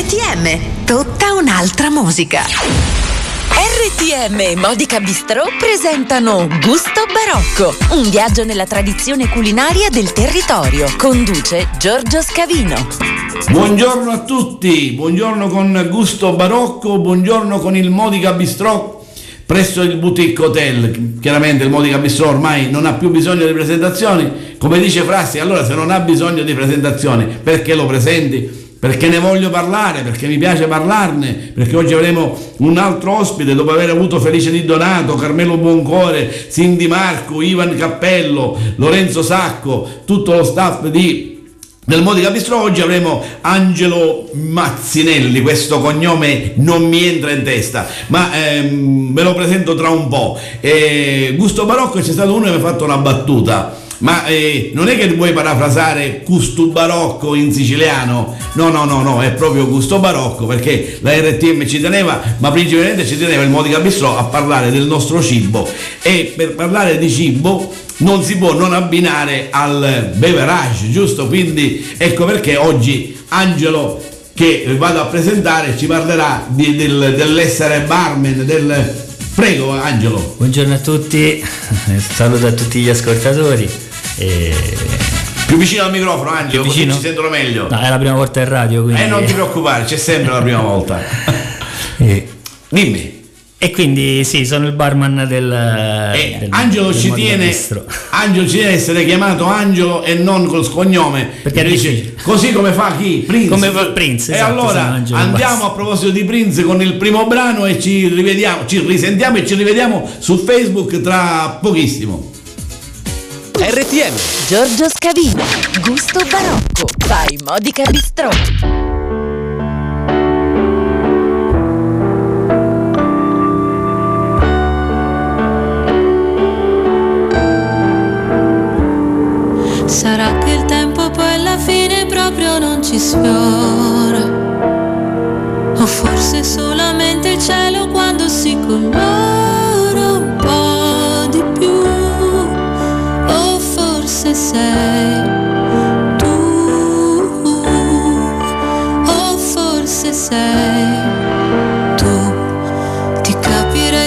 RTM, tutta un'altra musica. RTM e Modica Bistrò presentano Gusto Barocco, un viaggio nella tradizione culinaria del territorio. Conduce Giorgio Scavino. Buongiorno a tutti, buongiorno con Gusto Barocco, buongiorno con il Modica Bistrò presso il Boutique Hotel. Chiaramente il Modica Bistrò ormai non ha più bisogno di presentazioni. Come dice Frassi, allora se non ha bisogno di presentazioni, perché lo presenti? Perché ne voglio parlare, perché mi piace parlarne, perché oggi avremo un altro ospite dopo aver avuto Felice Di Donato, Carmelo Buoncore, Cindy Marco, Ivan Cappello, Lorenzo Sacco, tutto lo staff di nel Modica Bistro oggi avremo Angelo Mazzinelli, questo cognome non mi entra in testa, ma ehm, ve lo presento tra un po'. Eh, Gusto Barocco c'è stato uno che mi ha fatto una battuta ma eh, non è che vuoi parafrasare gusto barocco in siciliano? No, no, no, no, è proprio gusto barocco perché la RTM ci teneva, ma principalmente ci teneva il Modica Bistro a parlare del nostro cibo e per parlare di cibo non si può non abbinare al beverage, giusto? Quindi ecco perché oggi Angelo che vado a presentare ci parlerà di, del, dell'essere barman, del... Prego Angelo. Buongiorno a tutti, saluto a tutti gli ascoltatori. E... Più vicino al microfono, Angelo, così ci sentono meglio. No, è la prima volta in radio. Quindi... Eh, non ti preoccupare, c'è sempre la prima volta. e... Dimmi. E quindi sì, sono il barman del, eh, del Angelo, del ci tiene, Angelo ci tiene essere chiamato Angelo e non col scognome perché dice così come fa chi? Prince. Come fa Prince. E esatto, allora andiamo a proposito di Prince con il primo brano e ci rivediamo, ci risentiamo e ci rivediamo su Facebook tra pochissimo. RTM Giorgio Scavino Gusto Barocco. By Modica Bistro Sarà che il tempo poi alla fine proprio non ci sfiora. O forse solamente il cielo quando si colora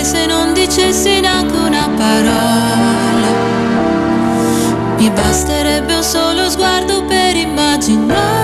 se non dicessi neanche una parola. Mi basterebbe un solo sguardo per immaginare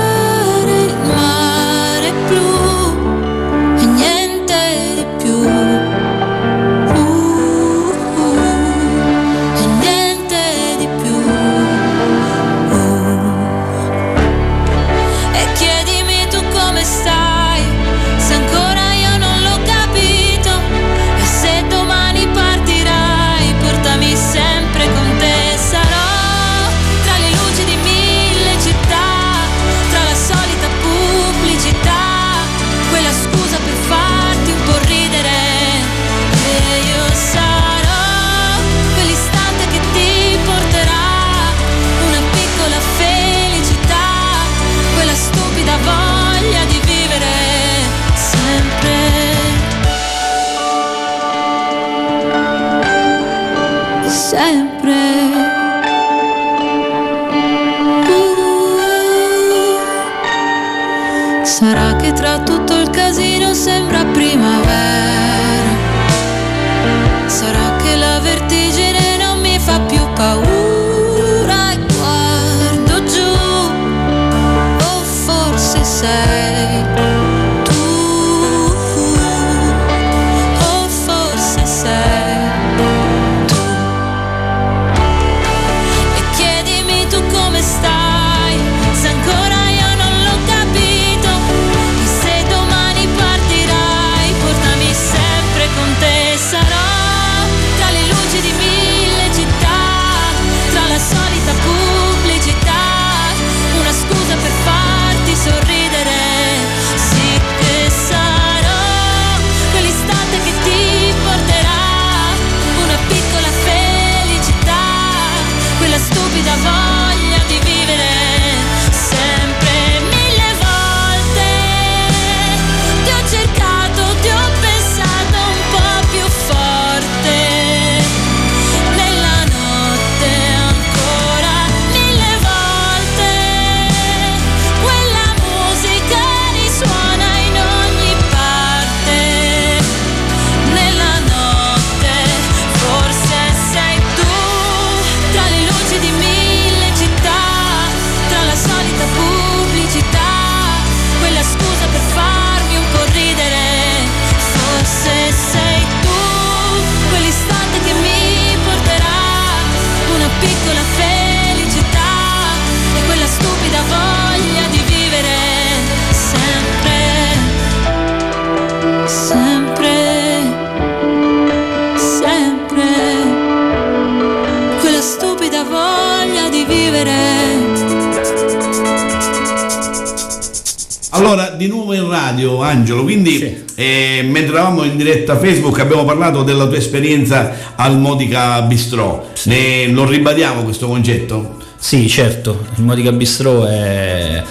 di nuovo in radio, Angelo, quindi Sì. eh, mentre eravamo in diretta Facebook abbiamo parlato della tua esperienza al Modica Bistrò. Ne, lo ribadiamo questo concetto? Sì, certo, il Modica Bistro è,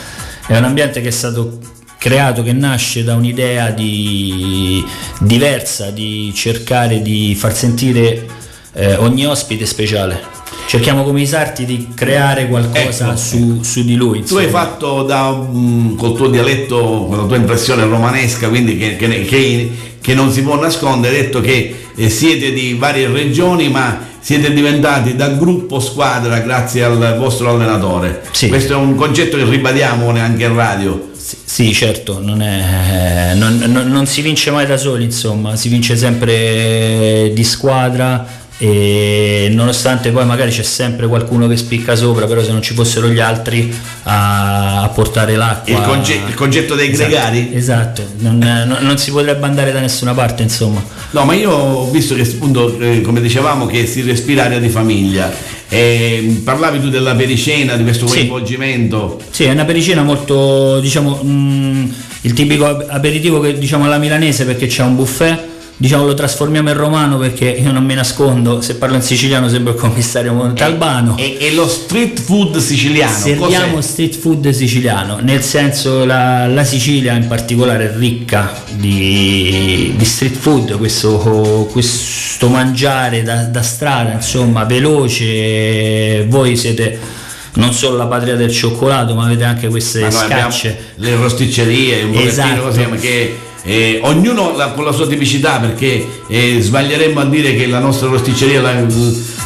è un ambiente che è stato creato, che nasce da un'idea di, diversa, di cercare di far sentire eh, ogni ospite speciale. Cerchiamo come i sarti di creare qualcosa Ecco. su, su di lui. Tu hai insomma. fatto da, mm, col tuo dialetto, con la tua impressione romanesca, quindi che, che- che- che non si può nascondere, hai detto che eh, siete di varie regioni, ma siete diventati da gruppo squadra grazie al vostro allenatore. Sì. Questo è un concetto che ribadiamo anche in radio. Sì, sì, certo, non, è- non- non- non si vince mai da soli, insomma, si vince sempre di squadra e nonostante poi magari c'è sempre qualcuno che spicca sopra, però se non ci fossero gli altri a, a portare l'acqua... Il, conge- il concetto dei Esatto, gregari? Esatto, non, non- non si potrebbe andare da nessuna parte, insomma. No, ma io ho visto che appunto, eh, come dicevamo, che si respira aria di famiglia. E, parlavi tu della pericena, di questo Sì. coinvolgimento. Sì, è una pericena molto, diciamo, mm, il tipico ap- aperitivo che diciamo alla milanese perché c'è un buffet, diciamo lo trasformiamo in romano perché io non mi nascondo, se parlo in siciliano sembra il commissario Montalbano. E, e lo street food siciliano. Serviamo cos'è? street food siciliano, nel senso la, la Sicilia in particolare è ricca di, di street food, questo, questo mangiare da, da strada, insomma, veloce, voi siete non solo la patria del cioccolato, ma avete anche queste Ma scacce. le rosticcerie, un pochettino Esatto. così, perché eh, ognuno la- con la sua tipicità, perché eh, sbaglieremmo a dire che la nostra rosticceria è la,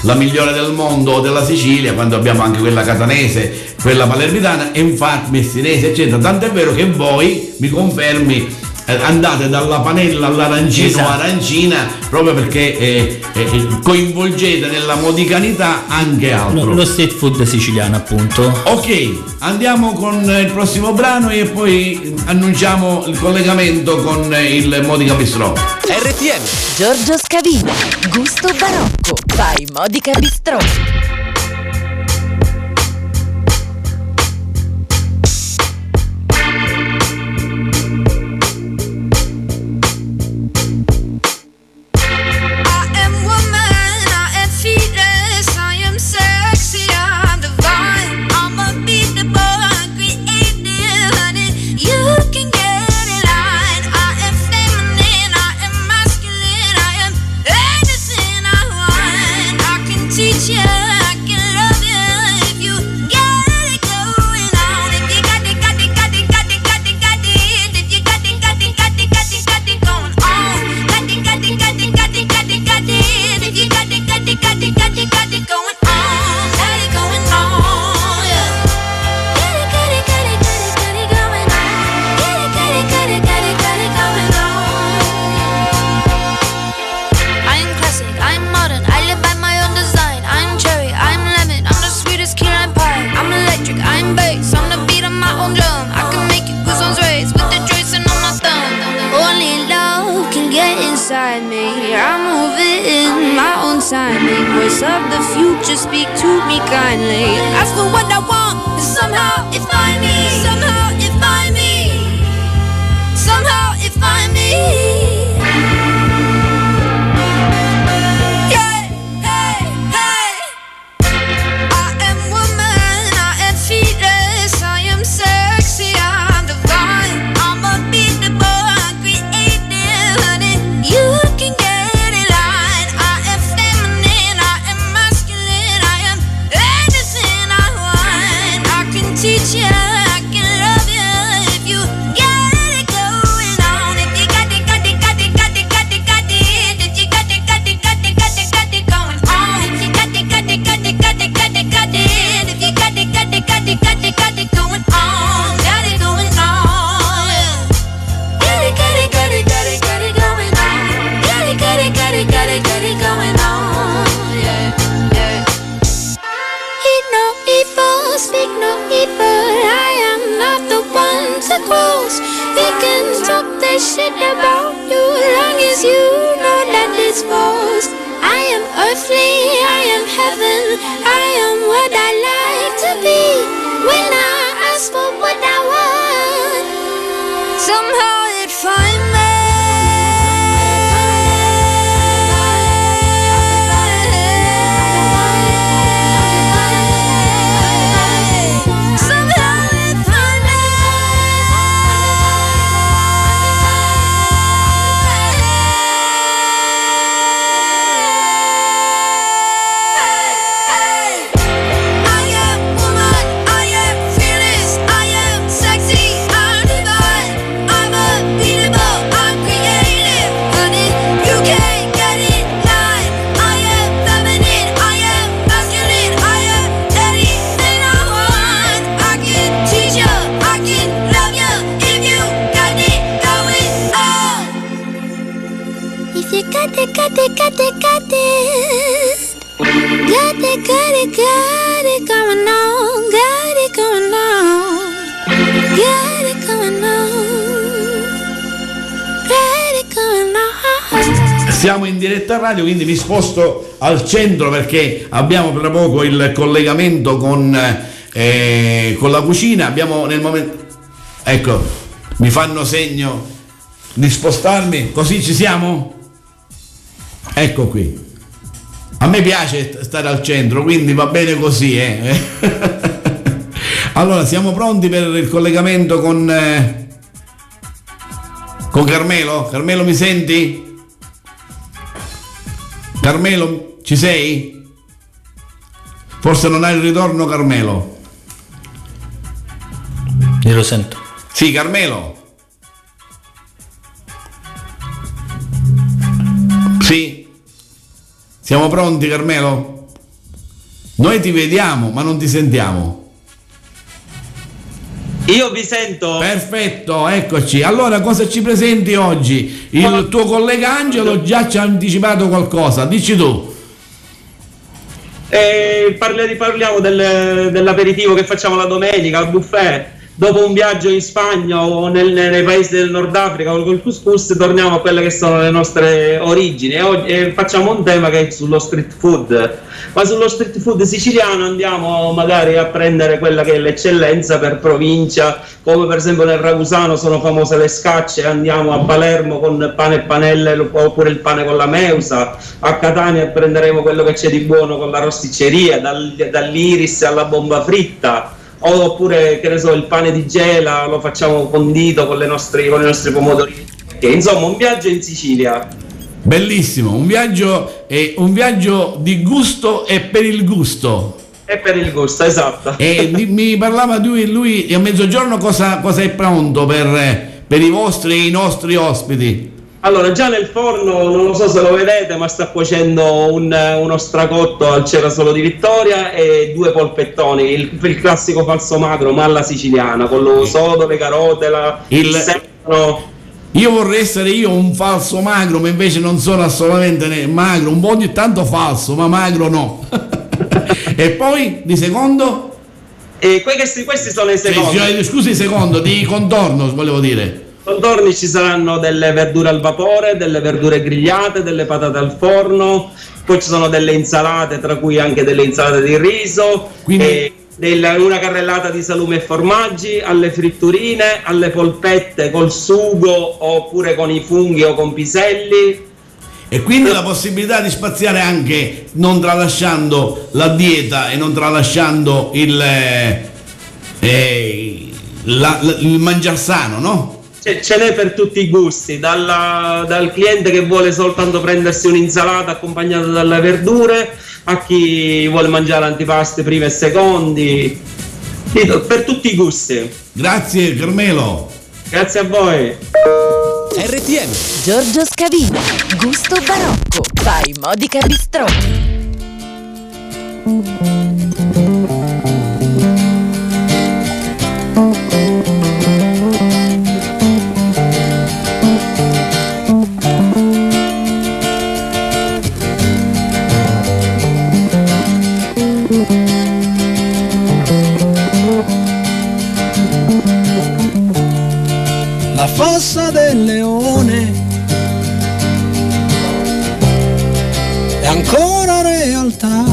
la migliore del mondo della Sicilia, quando abbiamo anche quella catanese, quella palermitana e infatti messinese, eccetera. Tant'è vero che voi mi confermi andate dalla panella all'arancino Esatto. arancina proprio perché eh, eh, coinvolgete nella modicanità anche altro. Lo, lo street food siciliano appunto. Ok, andiamo con il prossimo brano e poi annunciamo il collegamento con il Modica Bistrò. RTM Giorgio Scavino Gusto barocco by Modica Bistrò it's false. I am earthly, I am heaven. I am what I like to be. When I got it, got it, got it, got it. Got it, got it, got it going on, got it going on, got it going on, got it going on. Siamo in diretta radio, quindi mi sposto al centro perché abbiamo tra poco il collegamento con, eh, con la cucina. Abbiamo nel momento. Ecco, mi fanno segno di spostarmi, così ci siamo? Ecco qui. A me piace stare al centro, quindi va bene così. eh. allora, siamo pronti per il collegamento con, eh, con Carmelo? Carmelo, mi senti? Carmelo, ci sei? Forse non hai il ritorno, Carmelo. Io lo sento. Sì, Carmelo. Sì. Siamo pronti, Carmelo? Noi ti vediamo, ma non ti sentiamo. Io vi sento. Perfetto, eccoci. Allora, cosa ci presenti oggi? Il tuo collega Angelo già ci ha anticipato qualcosa. Dici tu. Eh, parli- parliamo del- dell'aperitivo che facciamo la domenica al buffet. Dopo un viaggio in Spagna o nel- nei paesi del Nord Africa o col couscous, torniamo a quelle che sono le nostre origini e, e facciamo un tema che è sullo street food. Ma sullo street food siciliano andiamo magari a prendere quella che è l'eccellenza per provincia, come per esempio nel Ragusano sono famose le scacce, andiamo a Palermo con pane e panelle oppure il pane con la meusa, a Catania prenderemo quello che c'è di buono con la rosticceria, dal- dall'iris alla bomba fritta. Oppure, che ne so, il pane di gela lo facciamo condito con, le nostre, con i nostri pomodorini. Che, insomma, un viaggio in Sicilia. Bellissimo, un viaggio, eh, un viaggio di gusto e per il gusto. E per il gusto, esatto. E di- mi parlava lui, lui a mezzogiorno cosa, cosa è pronto per, per i vostri e i nostri ospiti? Allora, già nel forno, non lo so se lo vedete, ma sta cuocendo un- uno stracotto al cerasolo di Vittoria e due polpettoni, il, il classico falso magro, ma alla siciliana, con lo sodo, le carote, la, il, Il- sedano. Io vorrei essere io un falso magro, ma invece non sono assolutamente magro, un po' ogni tanto falso, ma magro no. e poi di secondo? E que- questi, questi sono i secondi. sì, scusi, secondo, di contorno volevo dire. Contorni ci saranno delle verdure al vapore, delle verdure grigliate, delle patate al forno, poi ci sono delle insalate, tra cui anche delle insalate di riso, Quindi- e una carrellata di salume e formaggi, alle fritturine, alle polpette col sugo oppure con i funghi o con piselli. E quindi la possibilità di spaziare anche non tralasciando la dieta e non tralasciando il, eh, eh, la- la- il mangiar sano, no? Ce, ce n'è per tutti i gusti, dalla- dal cliente che vuole soltanto prendersi un'insalata accompagnata dalle verdure, a chi vuole mangiare antipasti primi e secondi, per tutti i gusti. Grazie Carmelo. Grazie a voi. RTM Giorgio Scavino, gusto barocco, by Modica Bistrò. Fossa del leone è ancora realtà.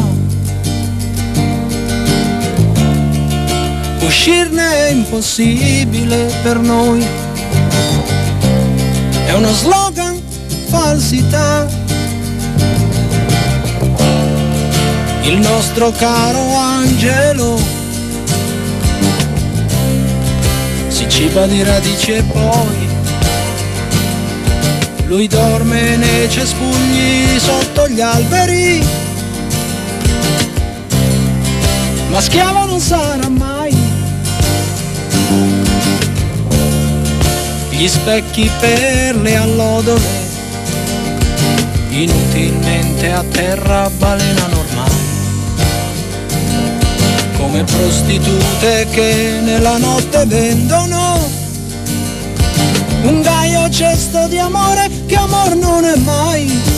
Uscirne è impossibile per noi. uno slogan falsità. Il nostro caro angelo ciba di radici e poi lui dorme nei cespugli sotto gli alberi. Ma schiavo non sarà mai. Gli specchi per le allodole inutilmente a terra balenano ormai. Come prostitute che nella notte vendono un gaio cesto di amore che amor non è mai.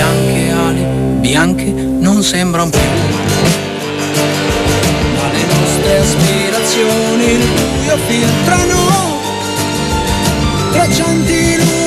Bianche ali bianche non sembrano più, ma le nostre aspirazioni il buio filtrano traccianti luminose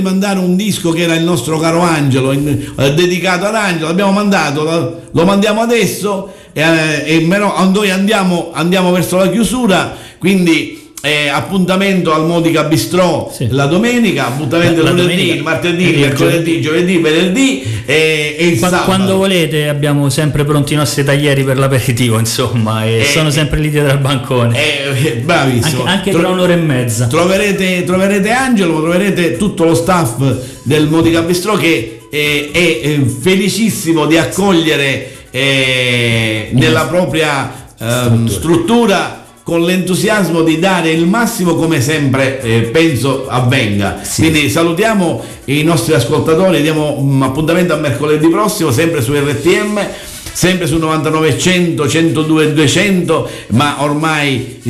di mandare un disco che era il nostro caro Angelo, in- eh, dedicato ad Angelo, l'abbiamo mandato, lo, lo mandiamo adesso eh, e meno- noi andiamo, andiamo verso la chiusura, quindi eh, appuntamento al Modica Bistrò Sì. la domenica, appuntamento La lunedì, domenica. martedì, E mercoledì, giovedì, venerdì e, e il Qua- sabato. Quando volete abbiamo sempre pronti i nostri taglieri per l'aperitivo, insomma, e Eh, sono sempre lì dietro al bancone. Eh, eh, bravissimo. anche anche Tro- tra un'ora e mezza. Troverete, troverete Angelo, troverete tutto lo staff del Modica Bistrò che eh, è, eh, felicissimo di accogliere eh, nella propria ehm, struttura con l'entusiasmo di dare il massimo come sempre eh, penso avvenga. Quindi salutiamo i nostri ascoltatori, diamo un appuntamento a mercoledì prossimo sempre su RTM. Sempre su 9900, 102 200, ma ormai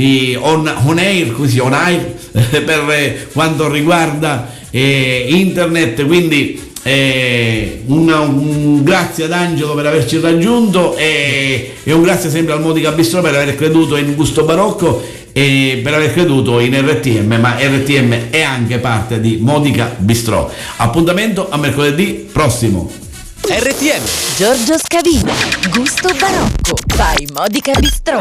on, on air, così on air per eh, quanto riguarda eh, internet, quindi eh, un, un grazie ad Angelo per averci raggiunto e, e un grazie sempre al Modica Bistro per aver creduto in Gusto Barocco e per aver creduto in RTM, ma RTM è anche parte di Modica Bistro. Appuntamento a mercoledì prossimo. RTM Giorgio Scavino, gusto barocco, by Modica Bistro.